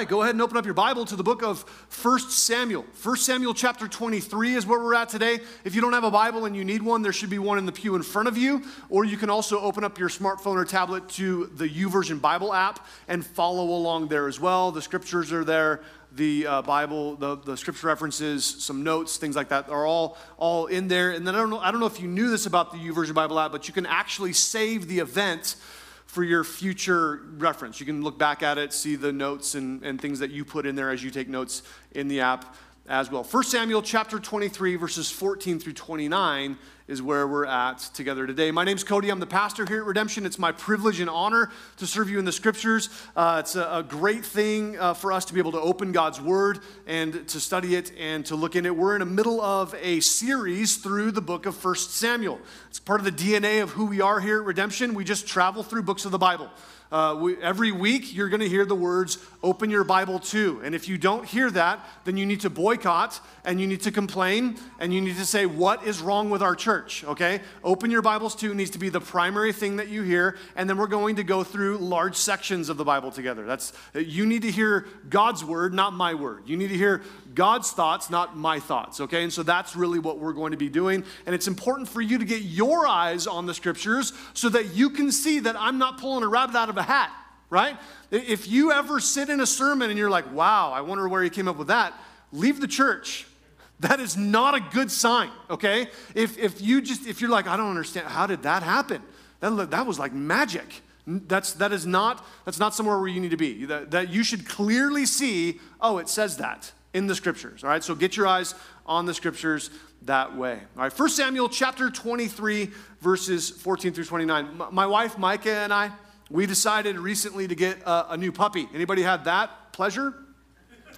right, go ahead and open up your Bible to the book of 1 Samuel. 1 Samuel chapter 23 is where we're at today. If you don't have a Bible and you need one, there should be one in the pew in front of you, or you can also open up your smartphone or tablet to the YouVersion Bible app and follow along there as well. The scriptures are there, the uh, Bible, the, the scripture references, some notes, things like that are all, all in there. And then I don't, know, I don't know if you knew this about the YouVersion Bible app, but you can actually save the event for your future reference. You can look back at it, see the notes and, and things that you put in there as you take notes in the app as well. 1 Samuel chapter 23, verses 14 through 29 is where we're at together today. My name's Cody. I'm the pastor here at Redemption. It's my privilege and honor to serve you in the scriptures. Uh, it's a, a, great thing uh, for us to be able to open God's word and to study it and to look in it. We're in the middle of a series through the book of 1 Samuel. It's part of the DNA of who we are here at Redemption. We just travel through books of the Bible. Uh, we, every week, you're going to hear the words, open your Bible to. And if you don't hear that, then you need to boycott and you need to complain and you need to say, what is wrong with our church? Okay? Open your Bibles to needs to be the primary thing that you hear. And then we're going to go through large sections of the Bible together. That's, you need to hear God's word, not my word. You need to hear God's thoughts, not my thoughts. Okay? And so that's really what we're going to be doing. And it's important for you to get your eyes on the scriptures so that you can see that I'm not pulling a rabbit out of a hat, right? If you ever sit in a sermon and you're like, wow, I wonder where he came up with that, leave the church. That is not a good sign, okay? If, if you just, if you're like, I don't understand, how did that happen? That, that was like magic. That's, that is not, that's not somewhere where you need to be. That, that you should clearly see, oh, it says that in the scriptures, all right? So get your eyes on the scriptures that way. All right, 1 Samuel chapter 23, verses 14 through 29. My wife, Micah, and I, we decided recently to get a, a new puppy. Anybody had that pleasure?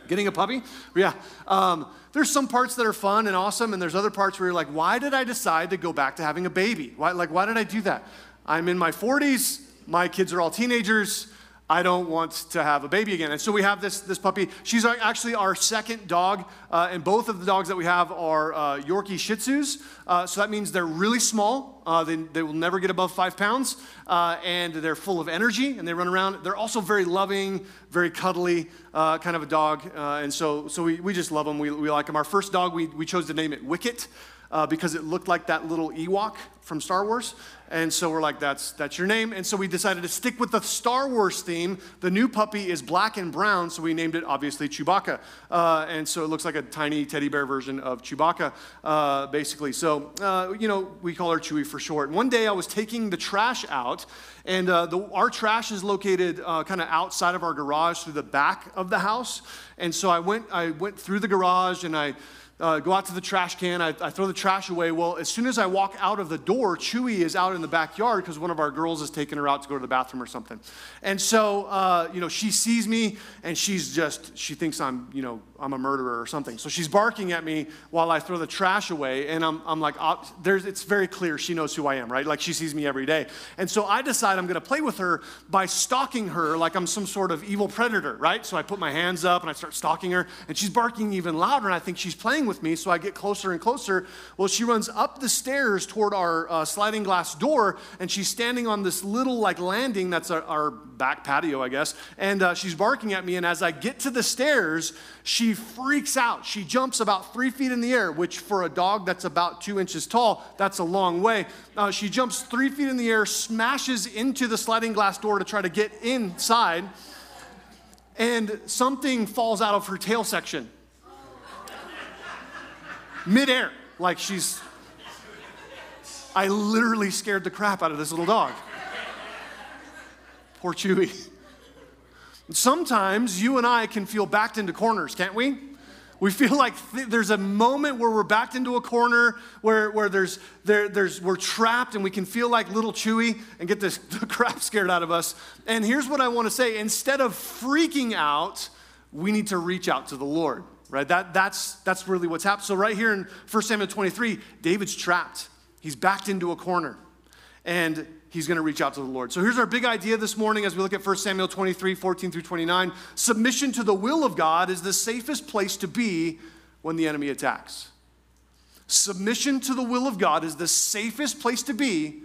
Getting a puppy? Yeah. Um, there's some parts that are fun and awesome, and there's other parts where you're like, why did I decide to go back to having a baby? Why, like, why did I do that? I'm in my 40s, my kids are all teenagers. I don't want to have a baby again. And so we have this, this puppy. She's actually our second dog, uh, and both of the dogs that we have are uh, Yorkie Shih Tzus. Uh, so that means they're really small. Uh, they, they will never get above five pounds, uh, and they're full of energy, and they run around. They're also very loving, very cuddly uh, kind of a dog. and so, so we, we just love them. We, we like them. Our first dog, we, we chose to name it Wicket uh, because it looked like that little Ewok from Star Wars. And so we're like, that's, that's your name. And so we decided to stick with the Star Wars theme. The new puppy is black and brown, so we named it obviously Chewbacca. Uh, and so it looks like a tiny teddy bear version of Chewbacca, uh, basically. So, uh, you know, we call her Chewie for short. One day I was taking the trash out, and uh, the, our trash is located uh, kind of outside of our garage through the back of the house. And so I went, I went through the garage and I uh, go out to the trash can. I, I, throw the trash away. Well, as soon as I walk out of the door, Chewy is out in the backyard because one of our girls has taken her out to go to the bathroom or something. And so, uh, you know, she sees me and she's just, she thinks I'm, you know, I'm a murderer or something. So she's barking at me while I throw the trash away. And I'm, I'm like, oh, there's, it's very clear she knows who I am, right? Like she sees me every day. And so I decide I'm going to play with her by stalking her like I'm some sort of evil predator, right? So I put my hands up and I start stalking her. And she's barking even louder. And I think she's playing with me. So I get closer and closer. Well, she runs up the stairs toward our uh, sliding glass door. And she's standing on this little like landing that's our, our back patio, I guess. And uh, she's barking at me. And as I get to the stairs, she freaks out. She jumps about three feet in the air, which for a dog that's about two inches tall, that's a long way. Uh, she jumps three feet in the air, smashes into the sliding glass door to try to get inside, and something falls out of her tail section. Midair, like she's. I literally scared the crap out of this little dog. Poor Chewie. Sometimes you and I can feel backed into corners, can't we? We feel like th- there's a moment where we're backed into a corner, where, where there's, there, there's, we're trapped, and we can feel like little Chewy and get this the crap scared out of us. And here's what I want to say instead of freaking out, we need to reach out to the Lord, right? That, that's, that's really what's happened. So, right here in 1 Samuel 23, David's trapped, he's backed into a corner. And he's going to reach out to the Lord. So here's our big idea this morning as we look at 1 Samuel 23, 14 through 29. Submission to the will of God is the safest place to be when the enemy attacks. Submission to the will of God is the safest place to be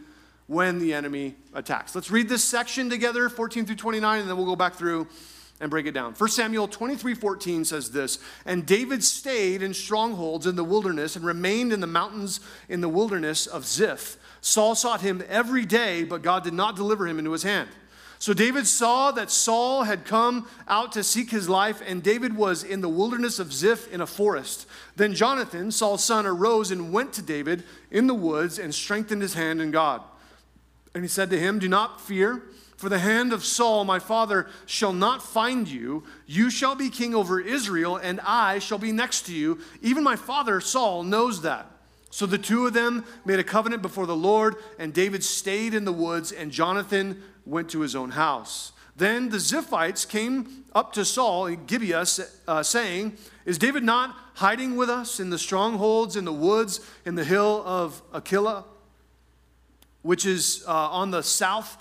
when the enemy attacks. Let's read this section together, 14 through 29, and then we'll go back through and break it down. 1 Samuel 23 14 says this And David stayed in strongholds in the wilderness and remained in the mountains in the wilderness of Ziph. Saul sought him every day, but God did not deliver him into his hand. So David saw that Saul had come out to seek his life, and David was in the wilderness of Ziph in a forest. Then Jonathan, Saul's son, arose and went to David in the woods and strengthened his hand in God. And he said to him, Do not fear. For the hand of Saul, my father, shall not find you. You shall be king over Israel, and I shall be next to you. Even my father, Saul, knows that. So the two of them made a covenant before the Lord, and David stayed in the woods, and Jonathan went to his own house. Then the Ziphites came up to Saul in Gibeah, uh, saying, Is David not hiding with us in the strongholds, in the woods, in the hill of Keilah, which is uh, on the south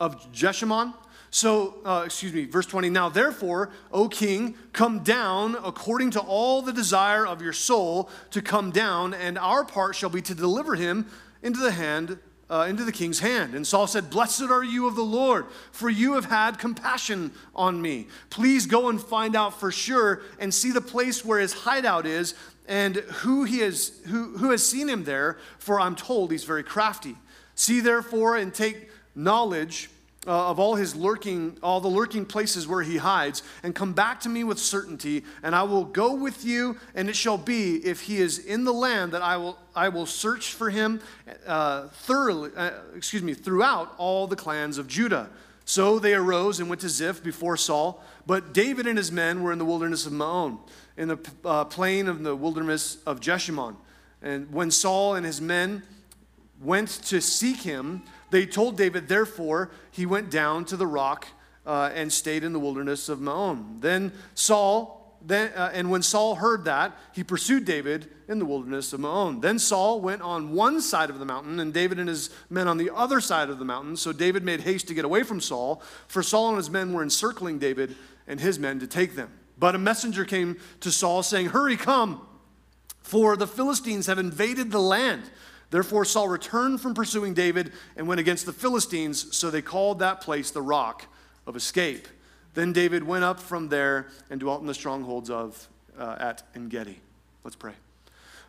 of Jeshimon. So, uh, excuse me, verse 20. Now, therefore, O king, come down according to all the desire of your soul to come down, and our part shall be to deliver him into the hand, uh, into the king's hand. And Saul said, Blessed are you of the Lord, for you have had compassion on me. Please go and find out for sure and see the place where his hideout is and who he is, who, who has seen him there, for I'm told he's very crafty. See therefore and take knowledge uh, of all his lurking, all the lurking places where he hides, and come back to me with certainty, and I will go with you, and it shall be, if he is in the land, that I will, I will search for him uh, thoroughly, uh, excuse me, throughout all the clans of Judah. So they arose and went to Ziph before Saul, but David and his men were in the wilderness of Maon, in the uh, plain of the wilderness of Jeshimon. And when Saul and his men went to seek him, they told David, therefore, he went down to the rock uh, and stayed in the wilderness of Maon. Then Saul, then, uh, and when Saul heard that, he pursued David in the wilderness of Maon. Then Saul went on one side of the mountain, and David and his men on the other side of the mountain. So David made haste to get away from Saul, for Saul and his men were encircling David and his men to take them. But a messenger came to Saul saying, Hurry, come, for the Philistines have invaded the land. Therefore, Saul returned from pursuing David and went against the Philistines, so they called that place the rock of escape. Then David went up from there and dwelt in the strongholds of uh, at Engedi. Let's pray.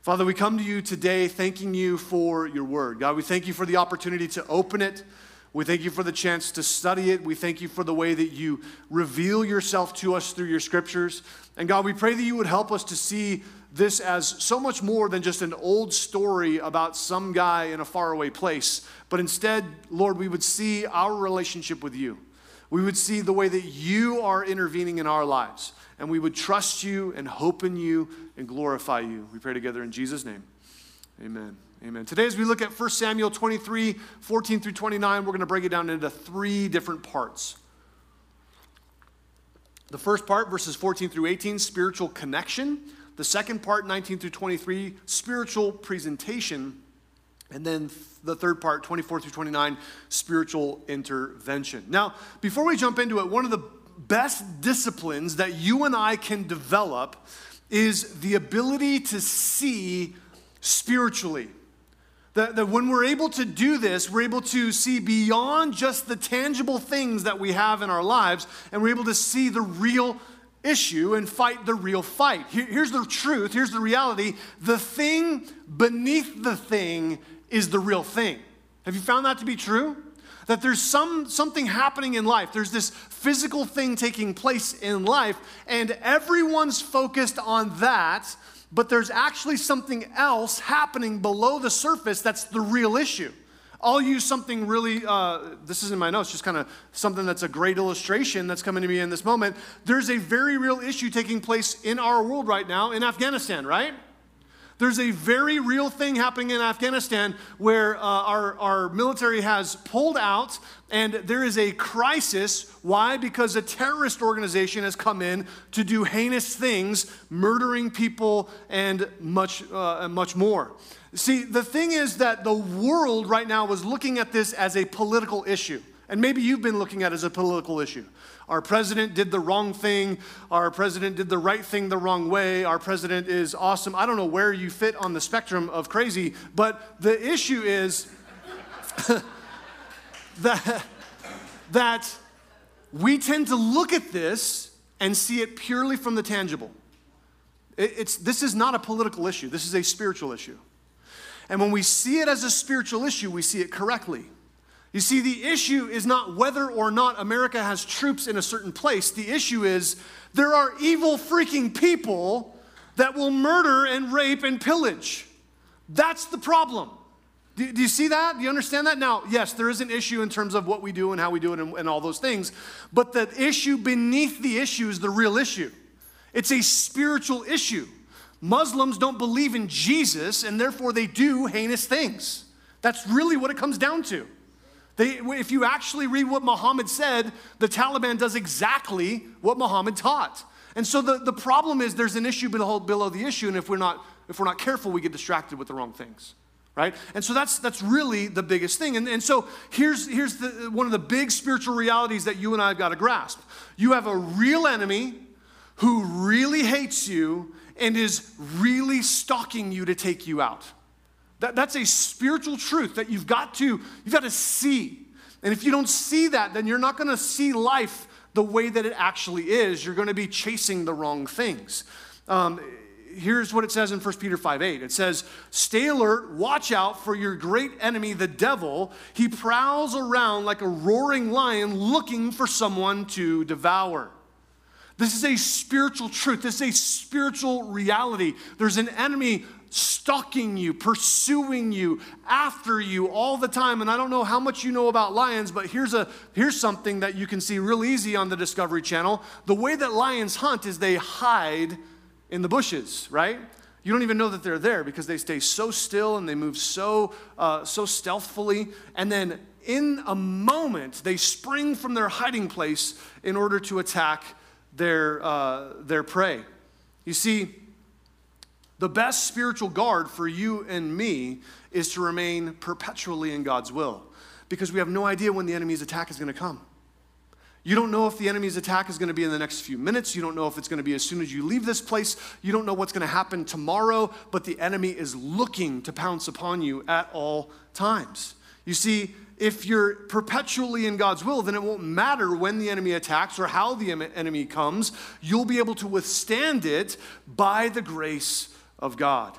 Father, we come to you today thanking you for your word. God, we thank you for the opportunity to open it. We thank you for the chance to study it. We thank you for the way that you reveal yourself to us through your scriptures. And God, we pray that you would help us to see this as so much more than just an old story about some guy in a faraway place, but instead, Lord, we would see our relationship with you. We would see the way that you are intervening in our lives, and we would trust you and hope in you and glorify you. We pray together in Jesus' name. Amen. Amen. Today, as we look at 1 Samuel 23 14 through 29, we're going to break it down into three different parts. The first part, verses 14 through 18, spiritual connection. The second part, 19 through 23, spiritual presentation. And then the third part, 24 through 29, spiritual intervention. Now, before we jump into it, one of the best disciplines that you and I can develop is the ability to see spiritually. That, that when we're able to do this, we're able to see beyond just the tangible things that we have in our lives, and we're able to see the real issue and fight the real fight. Here, here's the truth, here's the reality the thing beneath the thing is the real thing. Have you found that to be true? That there's some, something happening in life. There's this physical thing taking place in life, and everyone's focused on that, but there's actually something else happening below the surface that's the real issue. I'll use something really, uh, this is in my notes, just kind of something that's a great illustration that's coming to me in this moment. There's a very real issue taking place in our world right now in Afghanistan, right? There's a very real thing happening in Afghanistan where uh, our, our military has pulled out and there is a crisis. Why? Because a terrorist organization has come in to do heinous things, murdering people and much, uh, much more. See, the thing is that the world right now was looking at this as a political issue. And maybe you've been looking at it as a political issue. Our president did the wrong thing. Our president did the right thing the wrong way. Our president is awesome. I don't know where you fit on the spectrum of crazy, but the issue is that, that we tend to look at this and see it purely from the tangible. It, it's, this is not a political issue, this is a spiritual issue. And when we see it as a spiritual issue, we see it correctly. You see, the issue is not whether or not America has troops in a certain place. The issue is there are evil freaking people that will murder and rape and pillage. That's the problem. Do, do, you see that? Do you understand that? Now, yes, there is an issue in terms of what we do and how we do it and, and all those things, but the issue beneath the issue is the real issue. It's a spiritual issue. Muslims don't believe in Jesus, and therefore they do heinous things. That's really what it comes down to. They, if you actually read what Muhammad said, the Taliban does exactly what Muhammad taught. And so the, the problem is there's an issue below, below the issue, and if we're, not, if we're not careful, we get distracted with the wrong things right and so that's that's really the biggest thing and, and so here's here's the, one of the big spiritual realities that you and i've got to grasp you have a real enemy who really hates you and is really stalking you to take you out that, that's a spiritual truth that you've got to you've got to see and if you don't see that then you're not going to see life the way that it actually is you're going to be chasing the wrong things um, here's what it says in 1 Peter 5 8. It says, Stay alert, watch out for your great enemy, the devil. He prowls around like a roaring lion looking for someone to devour. This is a spiritual truth. This is a spiritual reality. There's an enemy stalking you, pursuing you, after you all the time. And I don't know how much you know about lions, but here's a here's something that you can see real easy on the Discovery Channel. The way that lions hunt is they hide in the bushes, right? You don't even know that they're there because they stay so still and they move so, uh, so stealthfully. And then in a moment, they spring from their hiding place in order to attack their, uh, their prey. You see, the best spiritual guard for you and me is to remain perpetually in God's will because we have no idea when the enemy's attack is going to come. You don't know if the enemy's attack is going to be in the next few minutes. You don't know if it's going to be as soon as you leave this place. You don't know what's going to happen tomorrow, but the enemy is looking to pounce upon you at all times. You see, if you're perpetually in God's will, then it won't matter when the enemy attacks or how the enemy comes. You'll be able to withstand it by the grace of God.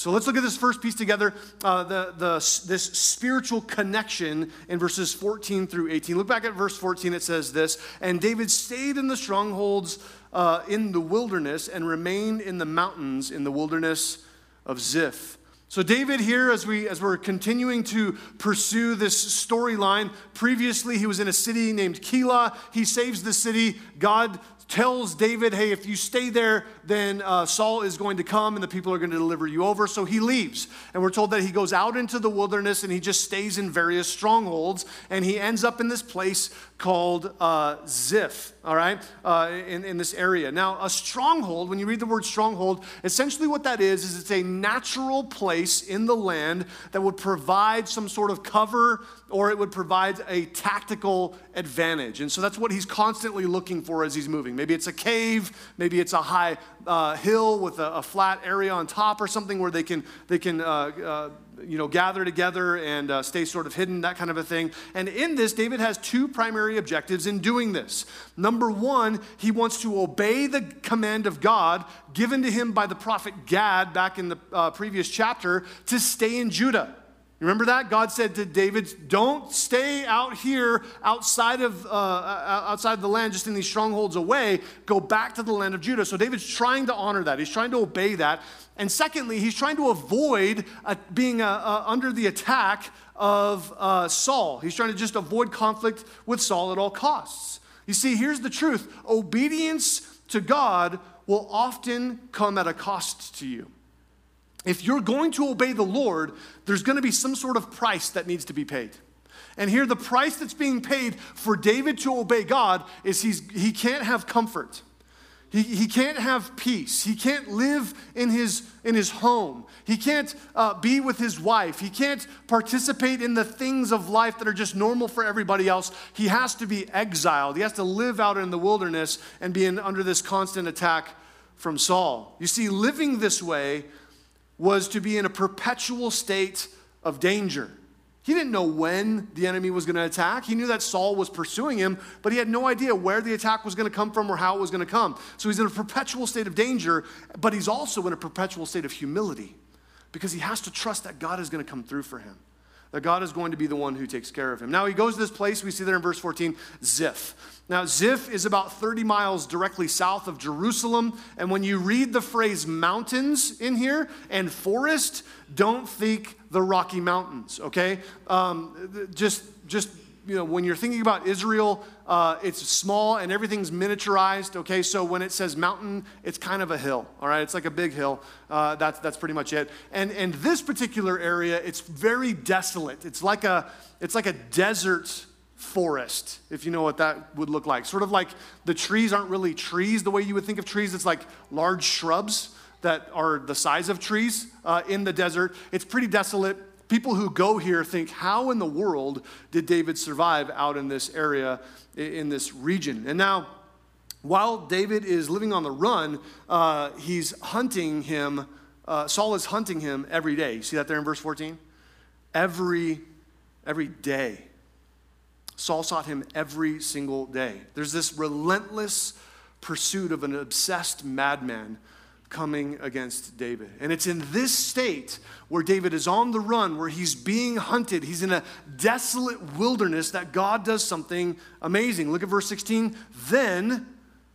So let's look at this first piece together uh, the, the, this spiritual connection in verses 14 through 18. Look back at verse 14, it says this And David stayed in the strongholds uh, in the wilderness and remained in the mountains in the wilderness of Ziph. So David here, as we as we're continuing to pursue this storyline, previously he was in a city named Keilah. He saves the city. God tells David, hey, if you stay there, then uh, Saul is going to come and the people are going to deliver you over. So he leaves. And we're told that he goes out into the wilderness and he just stays in various strongholds. And he ends up in this place called uh, Ziph, all right, uh, in, in this area. Now, a stronghold, when you read the word stronghold, essentially what that is, is it's a natural place in the land that would provide some sort of cover or it would provide a tactical advantage. And so that's what he's constantly looking for as he's moving. Maybe it's a cave, maybe it's a high uh, hill with a, a, flat area on top or something where they can, they can uh, uh, you know, gather together and uh, stay sort of hidden, that kind of a thing. And in this, David has two primary objectives in doing this. Number one, he wants to obey the command of God given to him by the prophet Gad back in the uh, previous chapter to stay in Judah. Remember that? God said to David, Don't stay out here outside of, uh, outside the land, just in these strongholds away. Go back to the land of Judah. So David's trying to honor that. He's trying to obey that. And secondly, he's trying to avoid uh, being uh, uh, under the attack of uh, Saul. He's trying to just avoid conflict with Saul at all costs. You see, here's the truth obedience to God will often come at a cost to you if you're going to obey the Lord, there's going to be some sort of price that needs to be paid. And here, the price that's being paid for David to obey God is he's, he can't have comfort. He, he can't have peace. He can't live in his, in his home. He can't uh, be with his wife. He can't participate in the things of life that are just normal for everybody else. He has to be exiled. He has to live out in the wilderness and be in, under this constant attack from Saul. You see, living this way was to be in a perpetual state of danger. He didn't know when the enemy was going to attack. He knew that Saul was pursuing him, but he had no idea where the attack was going to come from or how it was going to come. So he's in a perpetual state of danger, but he's also in a perpetual state of humility because he has to trust that God is going to come through for him, that God is going to be the one who takes care of him. Now he goes to this place, we see there in verse 14, Ziph. Now, Ziph is about 30 miles directly south of Jerusalem. And when you read the phrase mountains in here and forest, don't think the Rocky Mountains, okay? Um, just, just, you know, when you're thinking about Israel, uh, it's small and everything's miniaturized, okay? So when it says mountain, it's kind of a hill, all right? It's like a big hill. Uh, that's, that's pretty much it. And, and this particular area, it's very desolate. It's like a, it's like a desert forest, if you know what that would look like. Sort of like the trees aren't really trees the way you would think of trees, it's like large shrubs that are the size of trees uh, in the desert. It's pretty desolate. People who go here think, how in the world did David survive out in this area, in this region? And now, while David is living on the run, uh, he's hunting him. Uh, Saul is hunting him every day. You see that there in verse 14? Every, every day. Saul sought him every single day. There's this relentless pursuit of an obsessed madman coming against David. And it's in this state where David is on the run, where he's being hunted, he's in a desolate wilderness, that God does something amazing. Look at verse 16. Then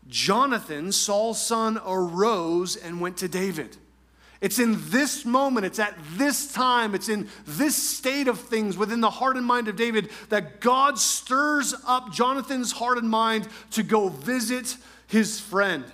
Jonathan, Saul's son, arose and went to David. It's in this moment, it's at this time, it's in this state of things within the heart and mind of David that God stirs up Jonathan's heart and mind to go visit his friend.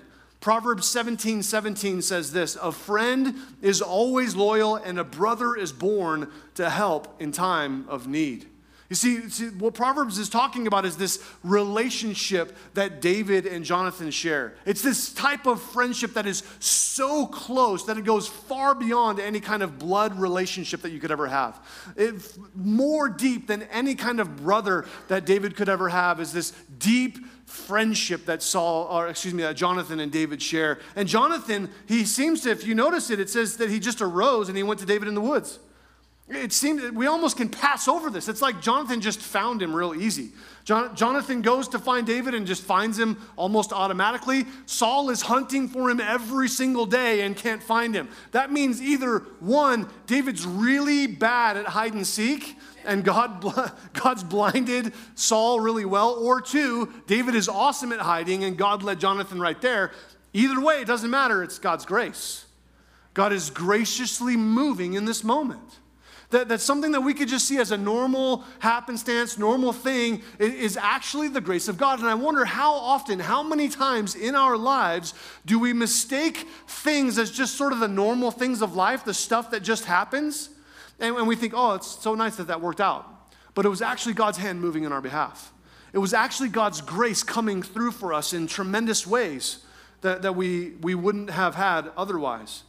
Proverbs 17 17 says this A friend is always loyal, and a brother is born to help in time of need. You see, see, what Proverbs is talking about is this relationship that David and Jonathan share. It's this type of friendship that is so close that it goes far beyond any kind of blood relationship that you could ever have. It, more deep than any kind of brother that David could ever have is this deep friendship that Saul, or excuse me, that Jonathan and David share. And Jonathan, he seems to, if you notice it, it says that he just arose and he went to David in the woods. It seems we almost can pass over this. It's like Jonathan just found him real easy. Jonathan goes to find David and just finds him almost automatically. Saul is hunting for him every single day and can't find him. That means either one, David's really bad at hide and seek, and God, God's blinded Saul really well, or two, David is awesome at hiding and God led Jonathan right there. Either way, it doesn't matter, it's God's grace. God is graciously moving in this moment. That, that something that we could just see as a normal happenstance, normal thing, is actually the grace of God. And I wonder how often, how many times in our lives do we mistake things as just sort of the normal things of life, the stuff that just happens? And, and we think, oh, it's so nice that that worked out. But it was actually God's hand moving in our behalf. It was actually God's grace coming through for us in tremendous ways that, that we, we wouldn't have had otherwise.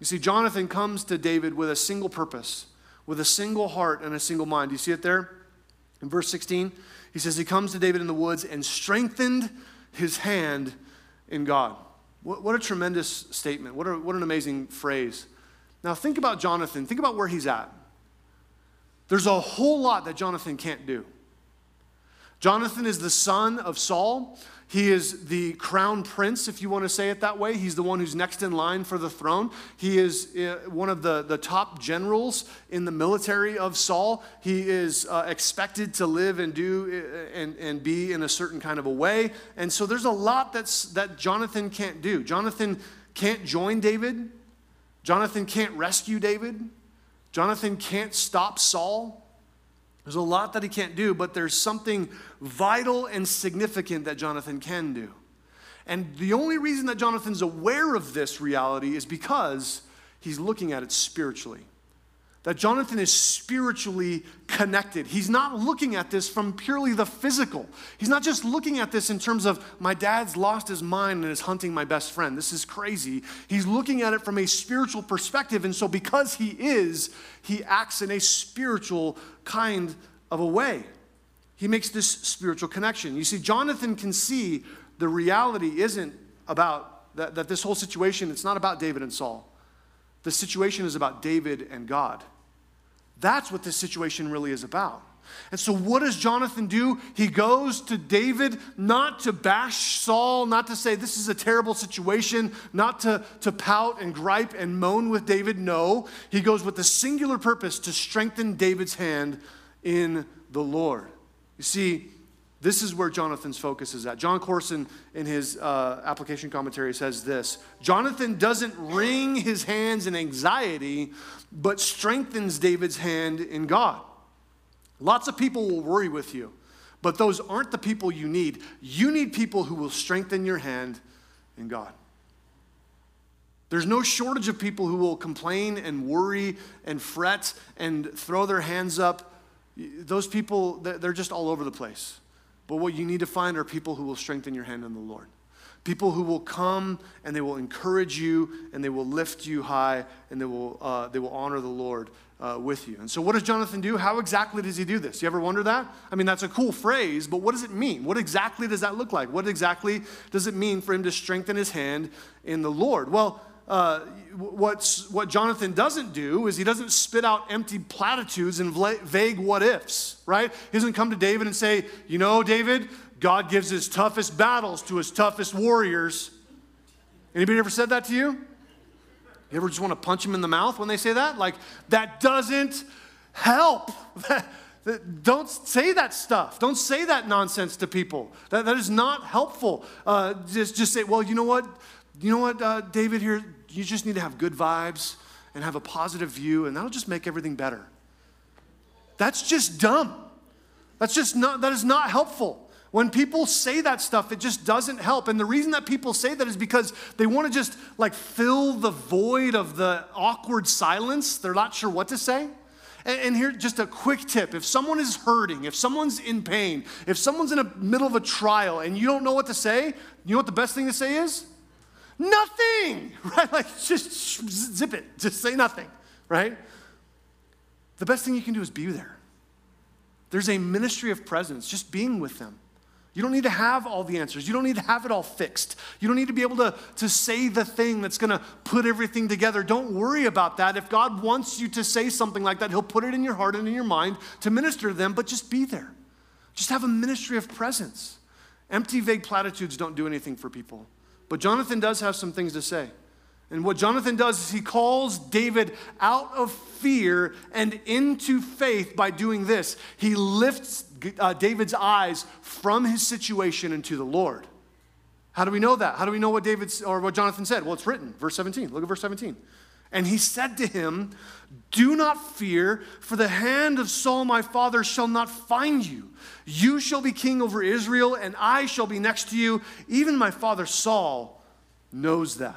You see, Jonathan comes to David with a single purpose with a single heart and a single mind. Do you see it there? In verse 16, he says, He comes to David in the woods and strengthened his hand in God. What, what a tremendous statement. What, a, what an amazing phrase. Now, think about Jonathan. Think about where he's at. There's a whole lot that Jonathan can't do. Jonathan is the son of Saul. He is the crown prince, if you want to say it that way. He's the one who's next in line for the throne. He is uh, one of the, the top generals in the military of Saul. He is uh, expected to live and do uh, and, and be in a certain kind of a way. And so there's a lot that's, that Jonathan can't do. Jonathan can't join David, Jonathan can't rescue David, Jonathan can't stop Saul. There's a lot that he can't do, but there's something vital and significant that Jonathan can do. And the only reason that Jonathan's aware of this reality is because he's looking at it spiritually that Jonathan is spiritually connected. He's not looking at this from purely the physical. He's not just looking at this in terms of my dad's lost his mind and is hunting my best friend. This is crazy. He's looking at it from a spiritual perspective. And so, because he is, he acts in a spiritual kind of a way. He makes this spiritual connection. You see, Jonathan can see the reality isn't about that, that this whole situation, it's not about David and Saul. The situation is about David and God. That's what this situation really is about. And so, what does Jonathan do? He goes to David not to bash Saul, not to say this is a terrible situation, not to, to pout and gripe and moan with David. No, he goes with the singular purpose to strengthen David's hand in the Lord. You see, this is where Jonathan's focus is at. Jon Courson, in his uh, application commentary, says this Jonathan doesn't wring his hands in anxiety, but strengthens David's hand in God. Lots of people will worry with you, but those aren't the people you need. You need people who will strengthen your hand in God. There's no shortage of people who will complain and worry and fret and throw their hands up. Those people, they're just all over the place. But what you need to find are people who will strengthen your hand in the Lord. People who will come and they will encourage you and they will lift you high and they will, uh, they will honor the Lord uh, with you. And so, what does Jonathan do? How exactly does he do this? You ever wonder that? I mean, that's a cool phrase, but what does it mean? What exactly does that look like? What exactly does it mean for him to strengthen his hand in the Lord? Well, uh, what's, what Jonathan doesn't do is he doesn't spit out empty platitudes and vague what ifs, right? He doesn't come to David and say, You know, David, God gives his toughest battles to his toughest warriors. Anybody ever said that to you? You ever just want to punch them in the mouth when they say that? Like, that doesn't help. Don't say that stuff. Don't say that nonsense to people. That, that is not helpful. Uh, just, just say, well, you know what? You know what, uh, David, here, you just need to have good vibes and have a positive view, and that'll just make everything better. That's just dumb. That's just not, that is not helpful. When people say that stuff, it just doesn't help. And the reason that people say that is because they want to just like fill the void of the awkward silence. They're not sure what to say. And, here, just a quick tip if someone is hurting, if someone's in pain, if someone's in the middle of a trial and you don't know what to say, you know what the best thing to say is? Nothing, right? Like just zip it, just say nothing, right? The best thing you can do is be there. There's a ministry of presence, just being with them. You don't need to have all the answers. You don't need to have it all fixed. You don't need to be able to, to say the thing that's going to put everything together. Don't worry about that. If God wants you to say something like that, He'll put it in your heart and in your mind to minister to them, but just be there. Just have a ministry of presence. Empty, vague platitudes don't do anything for people. But Jonathan does have some things to say. And what Jonathan does is he calls David out of fear and into faith by doing this. He lifts uh, David's eyes from his situation into the Lord. How do we know that? How do we know what David or what Jonathan said? Well, it's written, verse 17. Look at verse 17. And he said to him, Do not fear, for the hand of Saul my father shall not find you. You shall be king over Israel, and I shall be next to you. Even my father Saul knows that.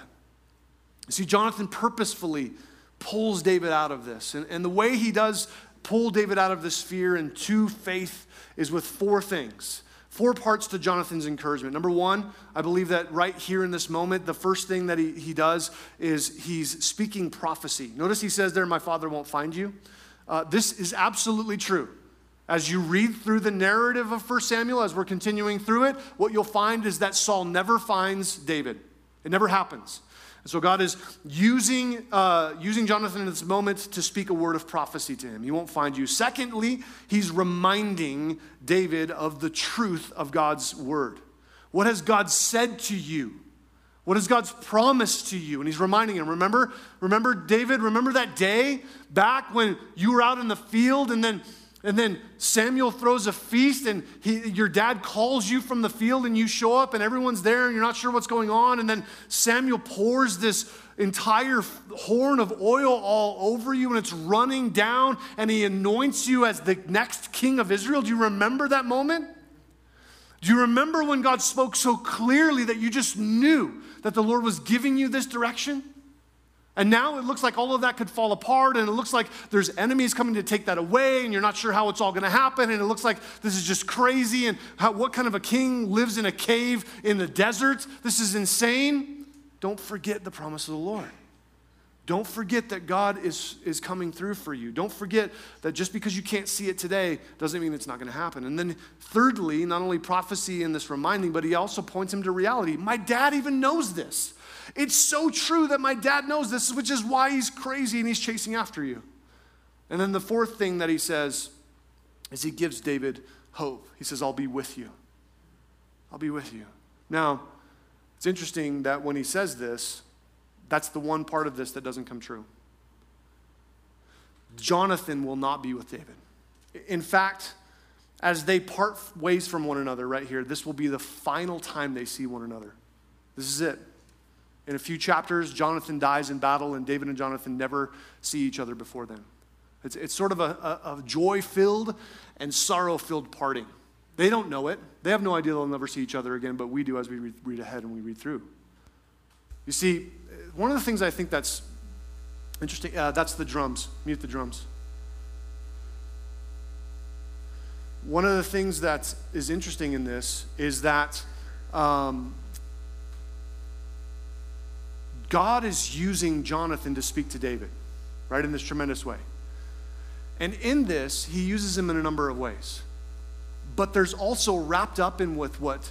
See, Jonathan purposefully pulls David out of this. And, and the way he does pull David out of this fear and to faith is with four things. Four parts to Jonathan's encouragement. Number one, I believe that right here in this moment, the first thing that he, he does is he's speaking prophecy. Notice he says there, My father won't find you. Uh, this is absolutely true. As you read through the narrative of 1 Samuel, as we're continuing through it, what you'll find is that Saul never finds David. It never happens. And so God is using, uh, using Jonathan in this moment to speak a word of prophecy to him. He won't find you. Secondly, he's reminding David of the truth of God's word. What has God said to you? What is God's promise to you? And he's reminding him, remember, remember, David, remember that day back when you were out in the field and then and then Samuel throws a feast, and he, your dad calls you from the field, and you show up, and everyone's there, and you're not sure what's going on. And then Samuel pours this entire horn of oil all over you, and it's running down, and he anoints you as the next king of Israel. Do you remember that moment? Do you remember when God spoke so clearly that you just knew that the Lord was giving you this direction? And now it looks like all of that could fall apart, and it looks like there's enemies coming to take that away, and you're not sure how it's all going to happen, and it looks like this is just crazy, and how, what kind of a king lives in a cave in the desert? This is insane. Don't forget the promise of the Lord. Don't forget that God is, is coming through for you. Don't forget that just because you can't see it today doesn't mean it's not going to happen. And then, thirdly, not only prophecy in this reminding, but he also points him to reality. My dad even knows this. It's so true that my dad knows this, which is why he's crazy and he's chasing after you. And then the fourth thing that he says is he gives David hope. He says, I'll be with you. I'll be with you. Now, it's interesting that when he says this, that's the one part of this that doesn't come true. Jonathan will not be with David. In fact, as they part ways from one another right here, this will be the final time they see one another. This is it. In a few chapters, Jonathan dies in battle, and David and Jonathan never see each other before then. It's, it's sort of a, a, a joy filled and sorrow filled parting. They don't know it. They have no idea they'll never see each other again, but we do as we read, read ahead and we read through. You see, one of the things I think that's interesting, uh, that's the drums. Mute the drums. One of the things that is interesting in this is that um, God is using Jonathan to speak to David, right, in this tremendous way. And in this, he uses him in a number of ways. But there's also wrapped up in with what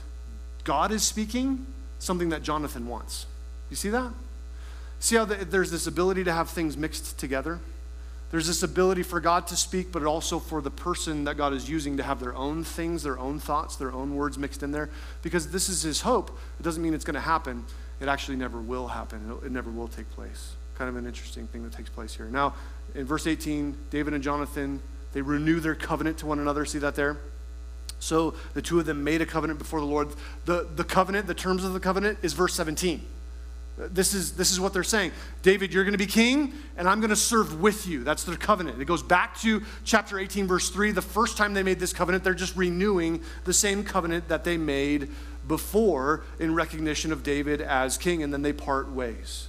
God is speaking, something that Jonathan wants. You see that? See how the, there's this ability to have things mixed together? There's this ability for God to speak, but also for the person that God is using to have their own things, their own thoughts, their own words mixed in there. Because this is his hope. It doesn't mean it's going to happen. It actually never will happen. It never will take place. Kind of an interesting thing that takes place here. Now, in verse 18, David and Jonathan, they renew their covenant to one another. See that there? So the two of them made a covenant before the Lord. The, the covenant, the terms of the covenant, is verse 17. This is, this is what they're saying. David, you're going to be king, and I'm going to serve with you. That's their covenant. It goes back to chapter 18, verse 3. The first time they made this covenant, they're just renewing the same covenant that they made before in recognition of David as king, and then they part ways.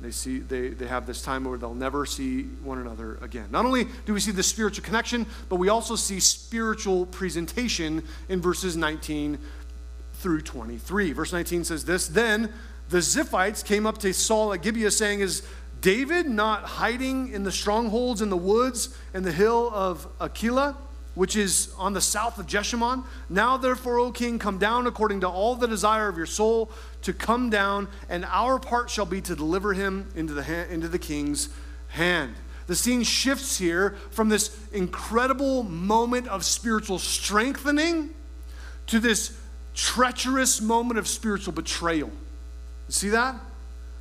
They, see, they, they have this time where they'll never see one another again. Not only do we see the spiritual connection, but we also see spiritual presentation in verses 19 through 23. Verse 19 says this Then the Ziphites came up to Saul at Gibeah, saying, Is David not hiding in the strongholds in the woods and the hill of Keilah? Which is on the south of Jeshimon. Now, therefore, O king, come down according to all the desire of your soul to come down, and our part shall be to deliver him into the, ha- into the king's hand. The scene shifts here from this incredible moment of spiritual strengthening to this treacherous moment of spiritual betrayal. You see that?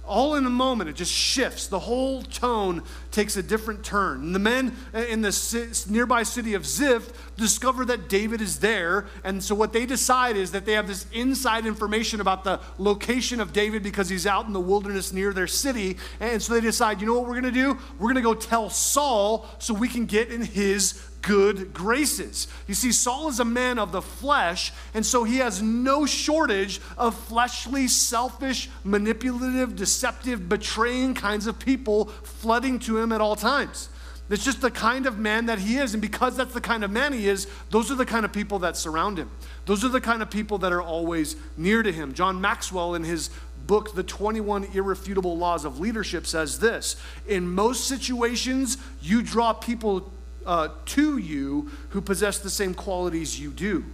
All in a moment, it just shifts. The whole tone takes a different turn. And the men in the nearby city of Ziph discover that David is there. And so, what they decide is that they have this inside information about the location of David because he's out in the wilderness near their city. And so, they decide, you know what we're going to do? We're going to go tell Saul so we can get in his good graces. You see, Saul is a man of the flesh, and so he has no shortage of fleshly, selfish, manipulative, deceptive, betraying kinds of people flooding to him at all times. It's just the kind of man that he is. And because that's the kind of man he is, those are the kind of people that surround him. Those are the kind of people that are always near to him. John Maxwell, in his book, The 21 Irrefutable Laws of Leadership, says this In most situations, you draw people uh, to you who possess the same qualities you do.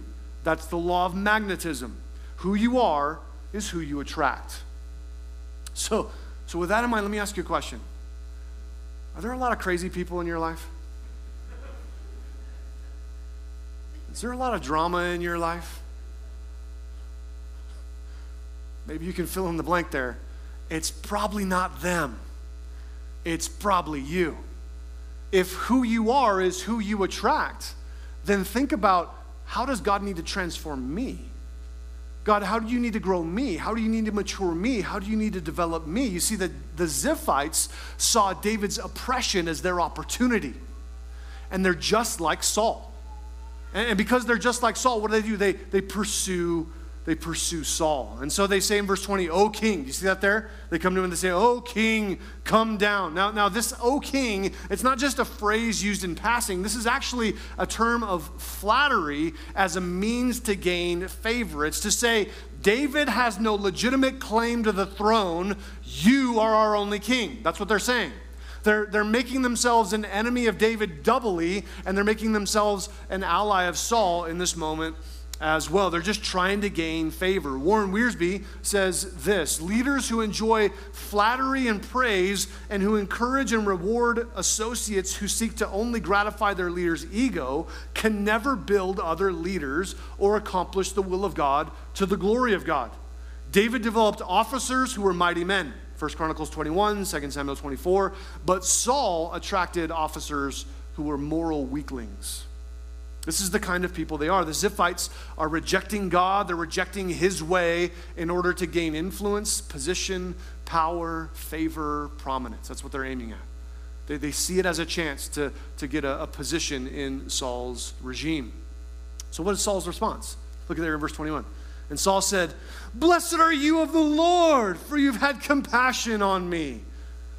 That's the law of magnetism. Who you are is who you attract. So, so with that in mind, let me ask you a question. Are there a lot of crazy people in your life? Is there a lot of drama in your life? Maybe you can fill in the blank there. It's probably not them, it's probably you if who you are is who you attract, then think about how does God need to transform me? God, how do you need to grow me? How do you need to mature me? How do you need to develop me? You see, that the Ziphites saw David's oppression as their opportunity. And they're just like Saul. And because they're just like Saul, what do they do? They, they pursue they pursue Saul. And so they say in verse 20, O king. Do you see that there? They come to him and they say, O king, come down. Now, now this O king, it's not just a phrase used in passing. This is actually a term of flattery as a means to gain favor. It's to say, David has no legitimate claim to the throne. You are our only king. That's what they're saying. They're, they're making themselves an enemy of David doubly, and they're making themselves an ally of Saul in this moment as well. They're just trying to gain favor. Warren Wiersbe says this Leaders who enjoy flattery and praise and who encourage and reward associates who seek to only gratify their leader's ego can never build other leaders or accomplish the will of God to the glory of God. David developed officers who were mighty men. 1 Chronicles 21, 2 Samuel 24. But Saul attracted officers who were moral weaklings. This is the kind of people they are. The Ziphites are rejecting God, they're rejecting his way in order to gain influence, position, power, favor, prominence. That's what they're aiming at. They, they see it as a chance to, to get a, a position in Saul's regime. So, what is Saul's response? Look at there in verse 21. And Saul said, Blessed are you of the Lord, for you've had compassion on me.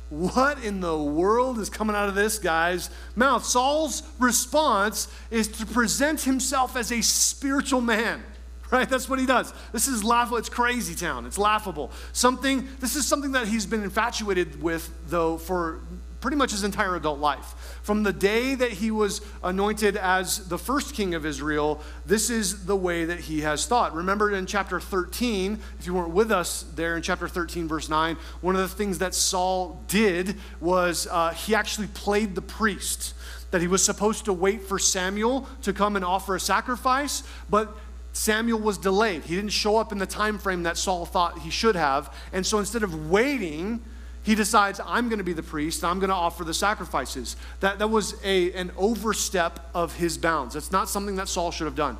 What in the world is coming out of this guy's mouth? Saul's response is to present himself as a spiritual man right? That's what he does. This is laughable. It's crazy town. It's laughable. Something this is something that he's been infatuated with though for pretty much his entire adult life. From the day that he was anointed as the first king of Israel, this is the way that he has thought. Remember in chapter 13, if you weren't with us there in chapter 13, verse 9, one of the things that Saul did was uh, he actually played the priest. That he was supposed to wait for Samuel to come and offer a sacrifice, but Samuel was delayed. He didn't show up in the time frame that Saul thought he should have. And so instead of waiting, he decides, I'm going to be the priest, and I'm going to offer the sacrifices. That, that was a, an overstep of his bounds. That's not something that Saul should have done.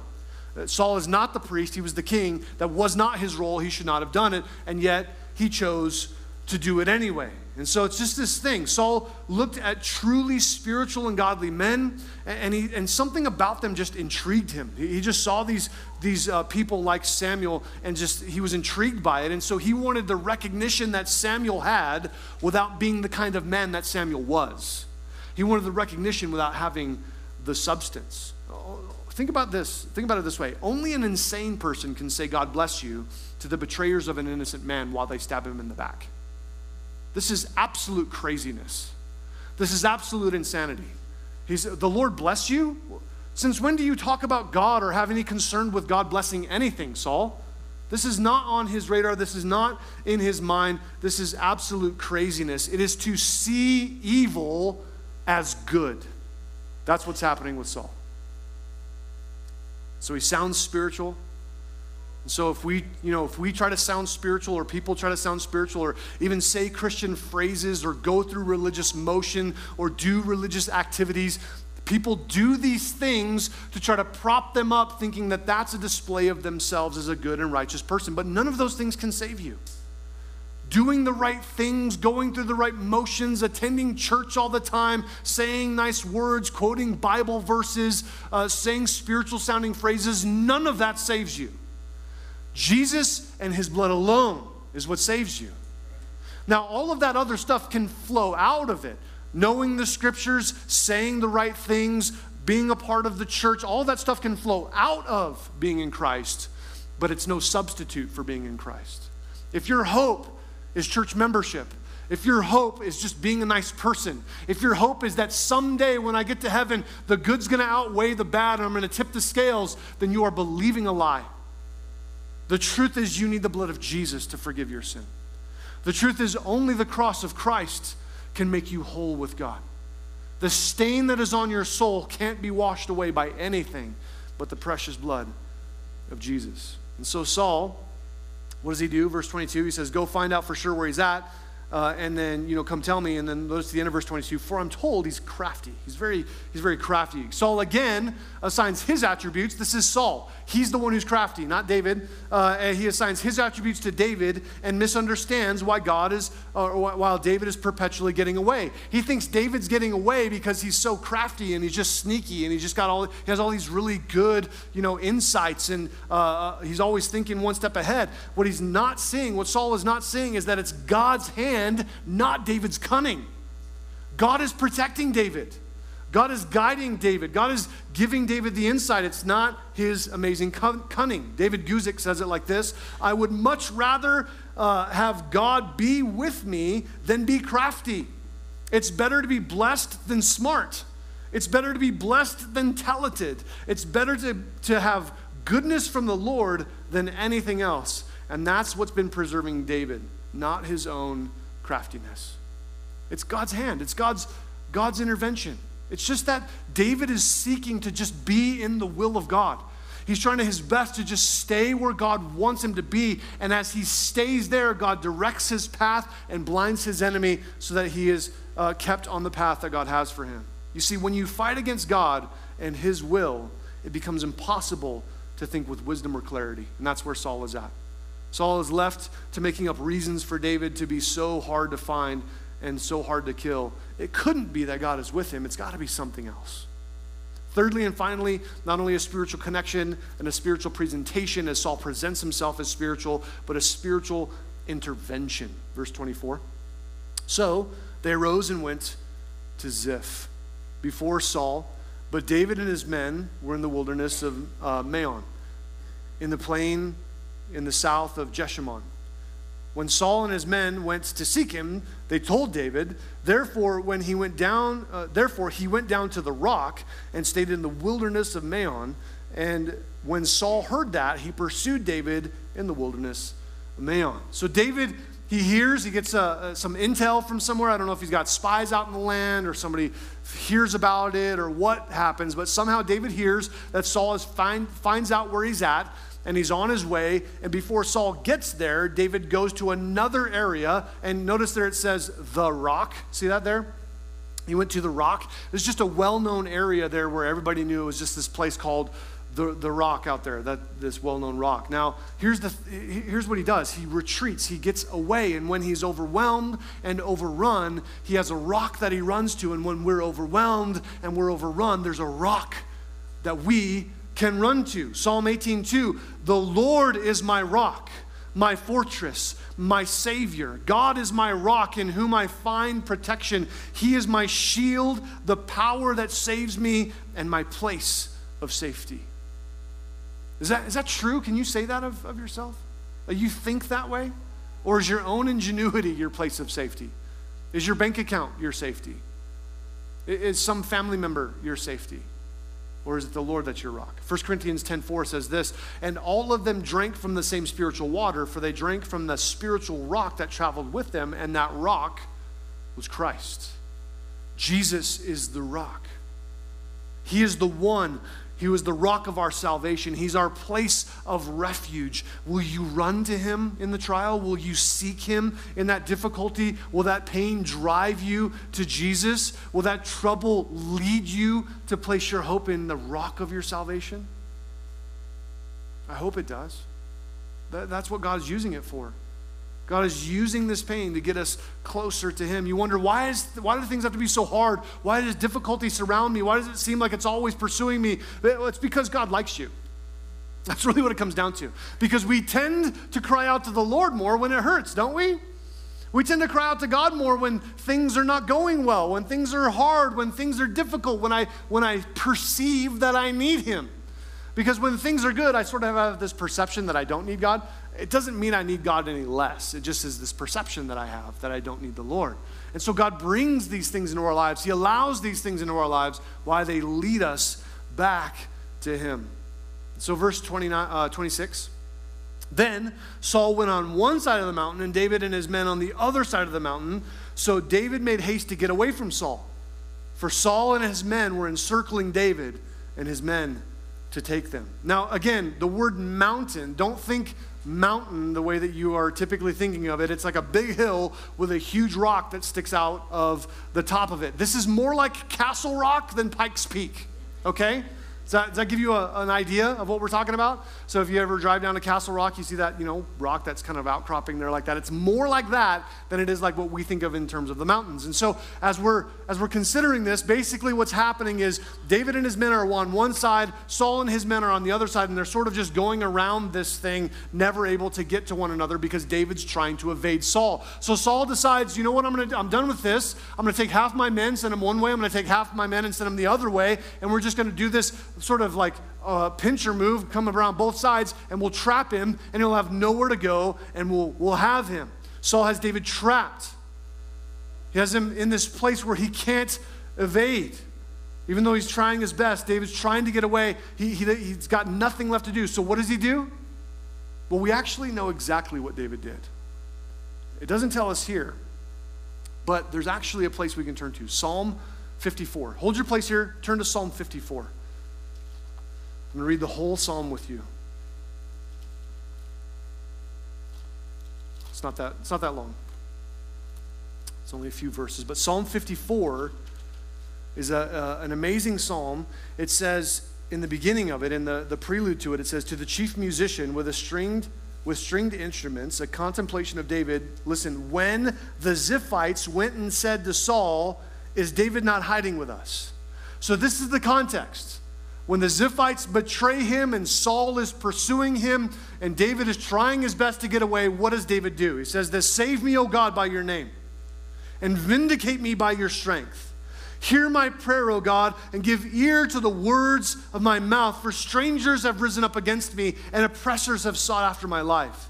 Uh, Saul is not the priest, he was the king. That was not his role, he should not have done it, and yet he chose to do it anyway. And so it's just this thing. Saul looked at truly spiritual and godly men, and, he, and something about them just intrigued him. He just saw these, these uh, people like Samuel, and just he was intrigued by it. And so he wanted the recognition that Samuel had without being the kind of man that Samuel was. He wanted the recognition without having the substance. Think about this. Think about it this way. Only an insane person can say, God bless you, to the betrayers of an innocent man while they stab him in the back. This is absolute craziness. This is absolute insanity. He's, the Lord bless you? Since when do you talk about God or have any concern with God blessing anything, Saul? This is not on his radar. This is not in his mind. This is absolute craziness. It is to see evil as good. That's what's happening with Saul. So he sounds spiritual. And so if we, you know, if we try to sound spiritual or people try to sound spiritual or even say Christian phrases or go through religious motion or do religious activities, people do these things to try to prop them up thinking that that's a display of themselves as a good and righteous person, but none of those things can save you doing the right things, going through the right motions, attending church all the time, saying nice words, quoting Bible verses, uh, saying spiritual sounding phrases, none of that saves you. Jesus and his blood alone is what saves you. Now, all of that other stuff can flow out of it. Knowing the scriptures, saying the right things, being a part of the church, all that stuff can flow out of being in Christ, but it's no substitute for being in Christ. If your hope is church membership, if your hope is just being a nice person, if your hope is that someday when I get to heaven, the good's gonna outweigh the bad and I'm gonna tip the scales, then you are believing a lie. The truth is, you need the blood of Jesus to forgive your sin. The truth is, only the cross of Christ can make you whole with God. The stain that is on your soul can't be washed away by anything but the precious blood of Jesus. And so, Saul, what does he do? Verse 22, he says, Go find out for sure where he's at uh, and then you know come tell me and then to the end of verse 22 for i'm told he's crafty. He's very he's very crafty. Saul again assigns his attributes. This is saul. He's the one who's crafty not david. Uh, and he assigns his attributes to david and misunderstands why god is uh, while david is perpetually getting away. He thinks david's getting away because he's so crafty and he's just sneaky and he's just got all he has all these really good you know insights and uh, uh, he's always thinking one step ahead. What he's not seeing what saul is not seeing is that it's god's hand not David's cunning. God is protecting David. God is guiding David. God is giving David the insight. It's not his amazing cunning. David Guzik says it like this I would much rather uh, have God be with me than be crafty. It's better to be blessed than smart. It's better to be blessed than talented. It's better to, to have goodness from the Lord than anything else. And that's what's been preserving David, not his own craftiness. It's God's hand, it's God's, God's intervention. It's just that David is seeking to just be in the will of God. He's trying to his best to just stay where God wants him to be. And as he stays there, God directs his path and blinds his enemy so that he is uh, kept on the path that God has for him. You see, when you fight against God and his will, it becomes impossible to think with wisdom or clarity. And that's where Saul is at. Saul is left to making up reasons for David to be so hard to find and so hard to kill. It couldn't be that God is with him, it's got to be something else. Thirdly and finally, not only a spiritual connection and a spiritual presentation as Saul presents himself as spiritual, but a spiritual intervention. Verse 24. So they arose and went to Ziph before Saul, but David and his men were in the wilderness of uh, Maon, in the plain in the south of Jeshimon. When Saul and his men went to seek him, they told David, therefore when he went down, uh, therefore he went down to the rock and stayed in the wilderness of Maon. And when Saul heard that, he pursued David in the wilderness of Maon. So David, he hears, he gets uh, uh, some intel from somewhere. I don't know if he's got spies out in the land or somebody hears about it or what happens, but somehow David hears that Saul is find, finds out where he's at and he's on his way. And before Saul gets there, David goes to another area. And notice there it says the rock. See that there? He went to the rock. It's just a well known area there where everybody knew it was just this place called the, the rock out there, that, this well known rock. Now, here's, the, here's what he does he retreats, he gets away. And when he's overwhelmed and overrun, he has a rock that he runs to. And when we're overwhelmed and we're overrun, there's a rock that we can run to. Psalm 18:2, "The Lord is my rock, my fortress, my savior. God is my rock in whom I find protection. He is my shield, the power that saves me and my place of safety." Is that, is that true? Can you say that of, of yourself? Uh, you think that way? Or is your own ingenuity your place of safety? Is your bank account your safety? Is some family member your safety? Or is it the Lord that's your rock? 1 Corinthians 10:4 says this, and all of them drank from the same spiritual water, for they drank from the spiritual rock that traveled with them, and that rock was Christ. Jesus is the rock. He is the one he was the rock of our salvation. He's our place of refuge. Will you run to Him in the trial? Will you seek Him in that difficulty? Will that pain drive you to Jesus? Will that trouble lead you to place your hope in the rock of your salvation? I hope it does. That's what God's using it for. God is using this pain to get us closer to Him. You wonder, why, is, why do things have to be so hard? Why does difficulty surround me? Why does it seem like it's always pursuing me? It's because God likes you. That's really what it comes down to. Because we tend to cry out to the Lord more when it hurts, don't we? We tend to cry out to God more when things are not going well, when things are hard, when things are difficult, when I, when I perceive that I need Him. Because when things are good, I sort of have this perception that I don't need God. It doesn't mean I need God any less. It just is this perception that I have that I don't need the Lord. And so God brings these things into our lives. He allows these things into our lives why they lead us back to Him. So, verse 29, uh, 26. Then Saul went on one side of the mountain, and David and his men on the other side of the mountain. So David made haste to get away from Saul. For Saul and his men were encircling David, and his men to take them. Now, again, the word mountain, don't think mountain the way that you are typically thinking of it. It's like a big hill with a huge rock that sticks out of the top of it. This is more like Castle Rock than Pikes Peak, okay? Does that, does that give you a, an idea of what we're talking about? So if you ever drive down to Castle Rock, you see that, you know, rock that's kind of outcropping there like that. It's more like that than it is like what we think of in terms of the mountains. And so as we're as we're considering this, basically what's happening is David and his men are on one side, Saul and his men are on the other side, and they're sort of just going around this thing, never able to get to one another because David's trying to evade Saul. So Saul decides, you know what, I'm gonna I'm done with this. I'm gonna take half my men, send them one way, I'm gonna take half my men and send them the other way, and we're just gonna do this sort of like a pincher move, come around both sides, and we'll trap him, and he'll have nowhere to go, and we'll, we'll have him. Saul has David trapped. He has him in this place where he can't evade. Even though he's trying his best, David's trying to get away. He, he, he's got nothing left to do. So, what does he do? Well, we actually know exactly what David did. It doesn't tell us here, but there's actually a place we can turn to Psalm 54. Hold your place here, turn to Psalm 54. I'm going to read the whole psalm with you. It's not that, it's not that long. It's only a few verses. But Psalm 54 is a, uh, an amazing psalm. It says in the beginning of it, in the, the prelude to it, it says, To the chief musician with a stringed with stringed instruments, a contemplation of David. Listen, when the Ziphites went and said to Saul, Is David not hiding with us? So, this is the context. When the Ziphites betray him and Saul is pursuing him and David is trying his best to get away, what does David do? He says, This save me, O God, by your name, and vindicate me by your strength. Hear my prayer, O God, and give ear to the words of my mouth, for strangers have risen up against me, and oppressors have sought after my life.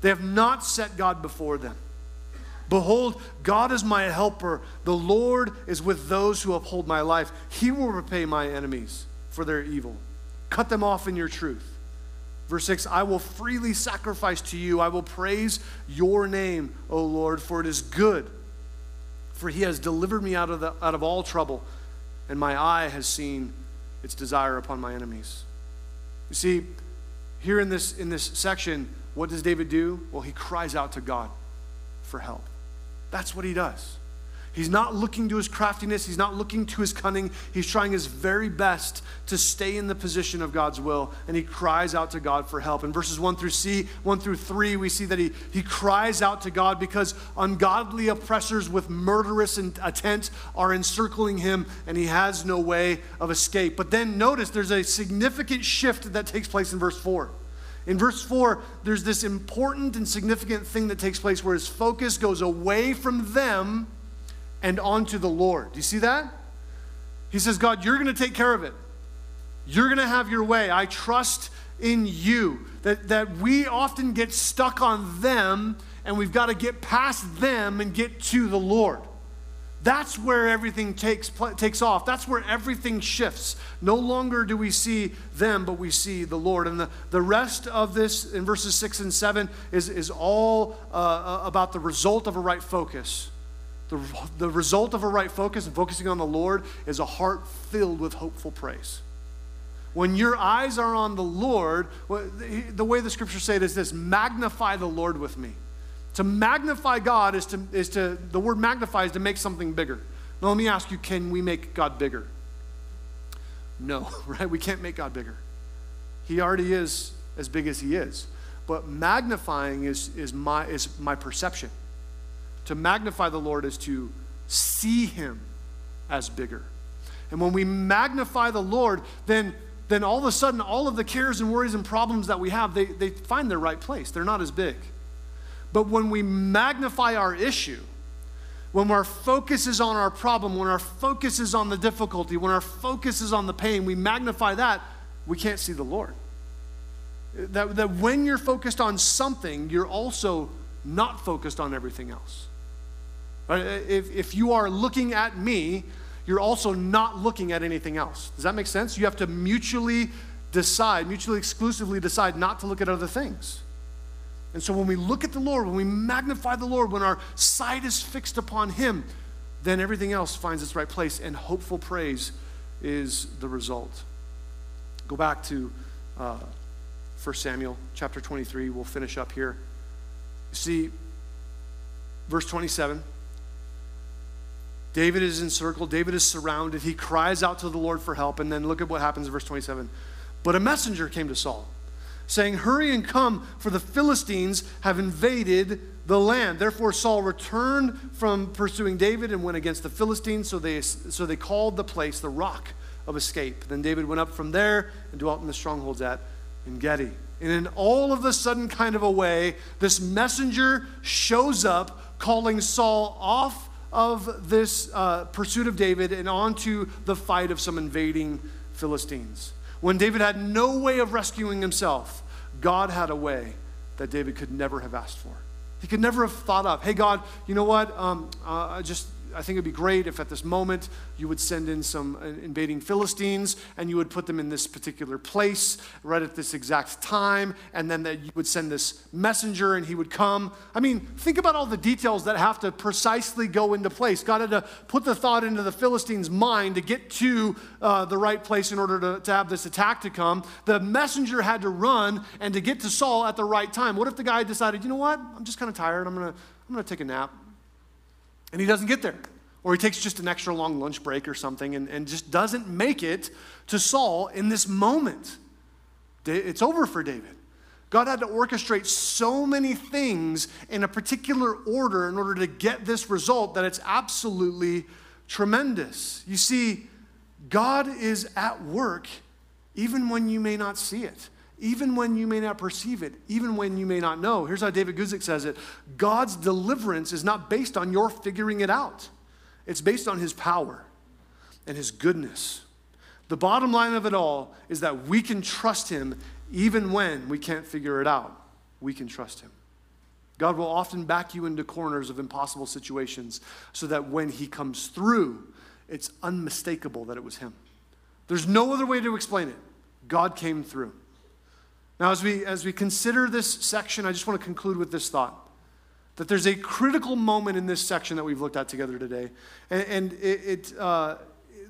They have not set God before them. Behold, God is my helper. The Lord is with those who uphold my life. He will repay my enemies for their evil. Cut them off in your truth. Verse 6 I will freely sacrifice to you. I will praise your name, O Lord, for it is good for he has delivered me out of, the, out of all trouble, and my eye has seen its desire upon my enemies. You see, here in this, in this section, what does David do? Well, he cries out to God for help. That's what he does. He's not looking to his craftiness, he's not looking to his cunning. He's trying his very best to stay in the position of God's will, and he cries out to God for help. In verses 1 through C, 1 through 3, we see that he, he cries out to God because ungodly oppressors with murderous intent are encircling him, and he has no way of escape. But then notice there's a significant shift that takes place in verse 4. In verse 4, there's this important and significant thing that takes place where his focus goes away from them and onto the Lord. Do you see that? He says, God, you're going to take care of it. You're going to have your way. I trust in you. That, that we often get stuck on them and we've got to get past them and get to the Lord. That's where everything takes, takes off. That's where everything shifts. No longer do we see them, but we see the Lord. And the, the rest of this in verses 6 and 7 is, is all uh, uh about the result of a right focus. The, the result of a right focus and focusing on the Lord is a heart filled with hopeful praise. When your eyes are on the Lord, the way the scriptures say it is this magnify the Lord with me. To magnify God is to, is to the word magnify is to make something bigger. Now, let me ask you can we make God bigger? No, right? We can't make God bigger. He already is as big as He is. But magnifying is, is, my, is my perception. To magnify the Lord is to see him as bigger. And when we magnify the Lord, then, then all of a sudden, all of the cares and worries and problems that we have, they, they find their right place. They're not as big. But when we magnify our issue, when our focus is on our problem, when our focus is on the difficulty, when our focus is on the pain, we magnify that, we can't see the Lord. That, that when you're focused on something, you're also not focused on everything else. If, if you are looking at me, you're also not looking at anything else. Does that make sense? You have to mutually decide, mutually exclusively decide not to look at other things. And so when we look at the Lord, when we magnify the Lord, when our sight is fixed upon Him, then everything else finds its right place, and hopeful praise is the result. Go back to uh, 1 Samuel chapter 23. We'll finish up here. You see, verse 27 David is encircled, David is surrounded. He cries out to the Lord for help. And then look at what happens in verse 27. But a messenger came to Saul, saying, Hurry and come, for the Philistines have invaded the land. Therefore, Saul returned from pursuing David and went against the Philistines. So they, so they called the place the rock of escape. Then David went up from there and dwelt in the strongholds at En Gedi. And in all of a sudden kind of a way, this messenger shows up calling Saul off of this uh, pursuit of David and onto the fight of some invading Philistines. When David had no way of rescuing himself, God had a way that David could never have asked for. He could never have thought of, hey, God, you know what? Um, uh, just I think it'd be great if at this moment you would send in some uh, invading Philistines and you would put them in this particular place right at this exact time, and then that you would send this messenger and he would come. I mean, think about all the details that have to precisely go into place. God had to put the thought into the Philistines' mind to get to uh, the right place in order to, to have this attack to come. The messenger had to run and to get to Saul at the right time. What if the guy decided, you know what, I'm just kind of tired, I'm to I'm to take a nap. And he doesn't get there. Or he takes just an extra long lunch break or something and, and just doesn't make it to Saul in this moment. It's over for David. God had to orchestrate so many things in a particular order in order to get this result that it's absolutely tremendous. You see, God is at work even when you may not see it even when you may not perceive it, even when you may not know. Here's how David Guzik says it God's deliverance is not based on your figuring it out, it's based on his power and his goodness. The bottom line of it all is that we can trust him even when we can't figure it out. We can trust him. God will often back you into corners of impossible situations so that when he comes through, it's unmistakable that it was him. There's no other way to explain it. God came through. Now, as we, as we consider this section, I just want to conclude with this thought that there's a critical moment in this section that we've looked at together today. And, and it, it uh,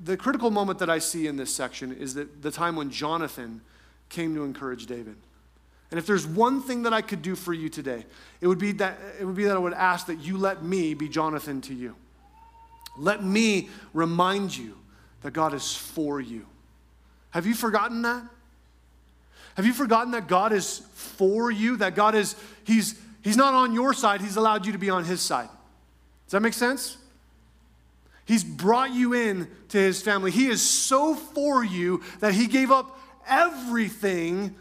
the critical moment that I see in this section is that the time when Jonathan came to encourage David. And if there's one thing that I could do for you today, it would be that, it would be that I would ask that you let me be Jonathan to you. Let me remind you that God is for you. Have you forgotten that? Have you forgotten that God is for you? That God is, He's, he's not on your side, He's allowed you to be on His side. Does that make sense? He's brought you in to His family. He is so for you that He gave up everything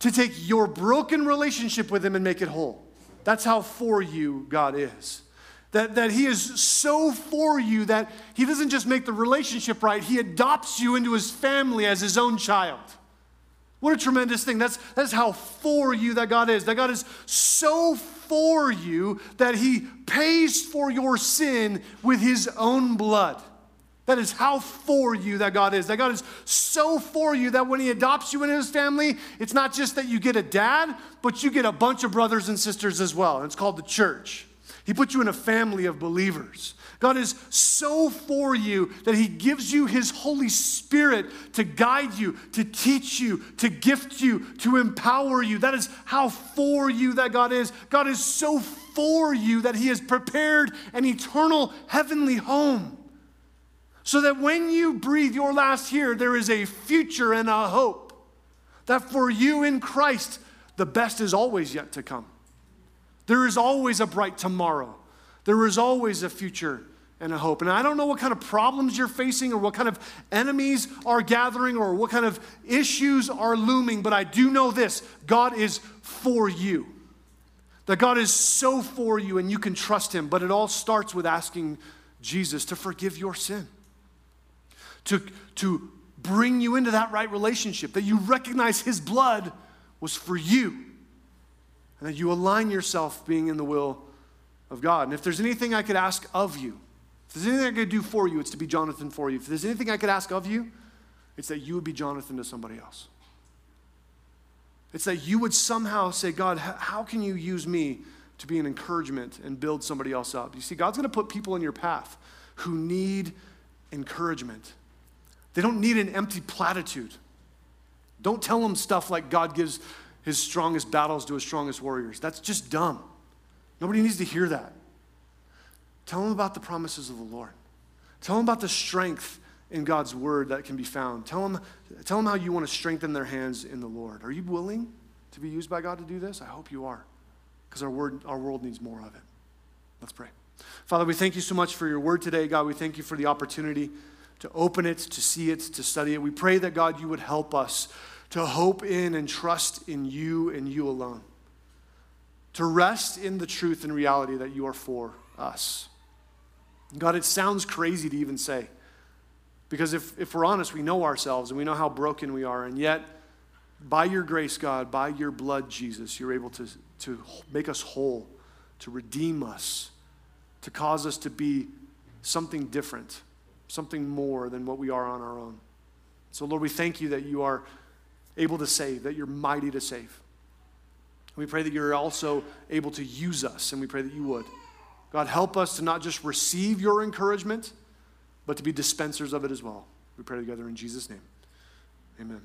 to take your broken relationship with Him and make it whole. That's how for you God is. That, that He is so for you that He doesn't just make the relationship right, He adopts you into His family as His own child. What a tremendous thing. That's, that's how for you that God is. That God is so for you that He pays for your sin with His own blood. That is how for you that God is. That God is so for you that when He adopts you into His family, it's not just that you get a dad, but you get a bunch of brothers and sisters as well. And it's called the church. He put you in a family of believers. God is so for you that He gives you His Holy Spirit to guide you, to teach you, to gift you, to empower you. That is how for you that God is. God is so for you that He has prepared an eternal heavenly home. So that when you breathe your last here, there is a future and a hope. That for you in Christ, the best is always yet to come. There is always a bright tomorrow. There is always a future and a hope. And I don't know what kind of problems you're facing or what kind of enemies are gathering or what kind of issues are looming, but I do know this God is for you. That God is so for you and you can trust Him. But it all starts with asking Jesus to forgive your sin, to, to bring you into that right relationship, that you recognize His blood was for you, and that you align yourself being in the will of God. And if there's anything I could ask of you, if there's anything I could do for you, it's to be Jonathan for you. If there's anything I could ask of you, it's that you would be Jonathan to somebody else. It's that you would somehow say, God, how can you use me to be an encouragement and build somebody else up? You see, God's going to put people in your path who need encouragement. They don't need an empty platitude. Don't tell them stuff like God gives his strongest battles to his strongest warriors. That's just dumb. Nobody needs to hear that. Tell them about the promises of the Lord. Tell them about the strength in God's word that can be found. Tell them, tell them how you want to strengthen their hands in the Lord. Are you willing to be used by God to do this? I hope you are, because our, word, our world needs more of it. Let's pray. Father, we thank you so much for your word today. God, we thank you for the opportunity to open it, to see it, to study it. We pray that, God, you would help us to hope in and trust in you and you alone, to rest in the truth and reality that you are for us. God, it sounds crazy to even say. Because if, if we're honest, we know ourselves and we know how broken we are. And yet, by your grace, God, by your blood, Jesus, you're able to, to make us whole, to redeem us, to cause us to be something different, something more than what we are on our own. So, Lord, we thank you that you are able to save, that you're mighty to save. We pray that you're also able to use us, and we pray that you would. God, help us to not just receive your encouragement, but to be dispensers of it as well. We pray together in Jesus' name. Amen.